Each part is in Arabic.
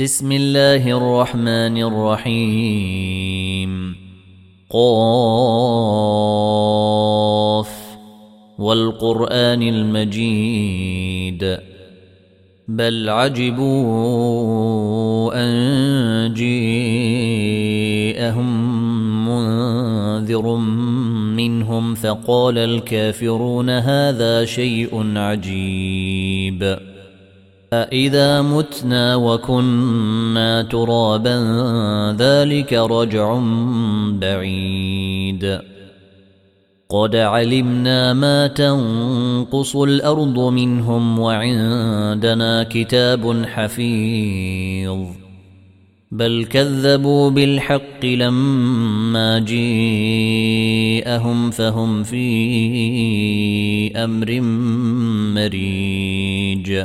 بسم الله الرحمن الرحيم. قاف. والقرآن المجيد. بل عجبوا أن جيءهم منذر منهم فقال الكافرون هذا شيء عجيب. أإذا متنا وكنا ترابا ذلك رجع بعيد. قد علمنا ما تنقص الأرض منهم وعندنا كتاب حفيظ. بل كذبوا بالحق لما جيءهم فهم في أمر مريج.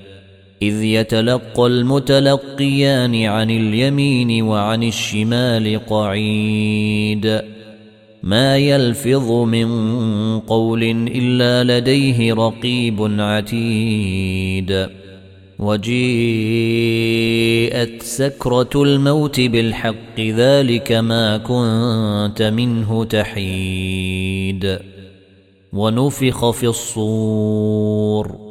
إذ يتلقى المتلقيان عن اليمين وعن الشمال قعيد. ما يلفظ من قول إلا لديه رقيب عتيد. وجيءت سكرة الموت بالحق ذلك ما كنت منه تحيد. ونفخ في الصور.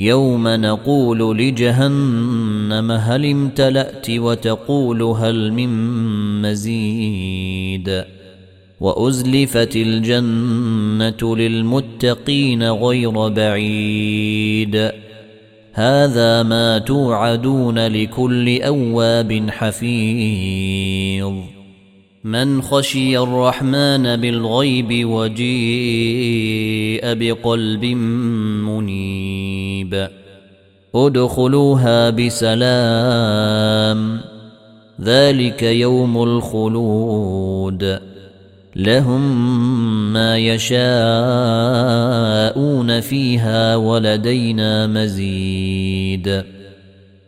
يوم نقول لجهنم هل امتلأت وتقول هل من مزيد وأزلفت الجنة للمتقين غير بعيد هذا ما توعدون لكل أواب حفيظ من خشي الرحمن بالغيب وجيء بقلب منيب ادخلوها بسلام ذلك يوم الخلود. لهم ما يشاءون فيها ولدينا مزيد.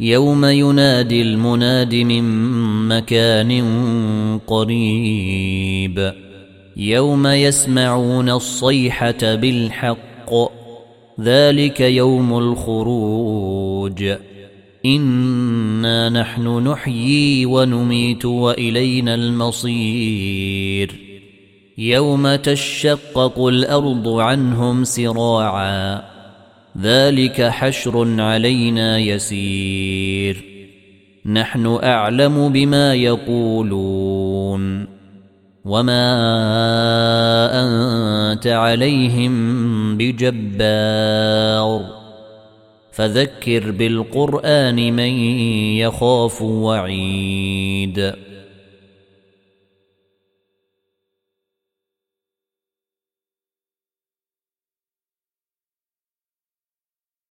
يوم ينادي المناد من مكان قريب. يوم يسمعون الصيحة بالحق. ذلك يوم الخروج. إنا نحن نحيي ونميت وإلينا المصير. يوم تشقق الأرض عنهم سراعا. ذلك حشر علينا يسير. نحن أعلم بما يقولون. وما أنت عليهم بجبار. فذكر بالقرآن من يخاف وعيد.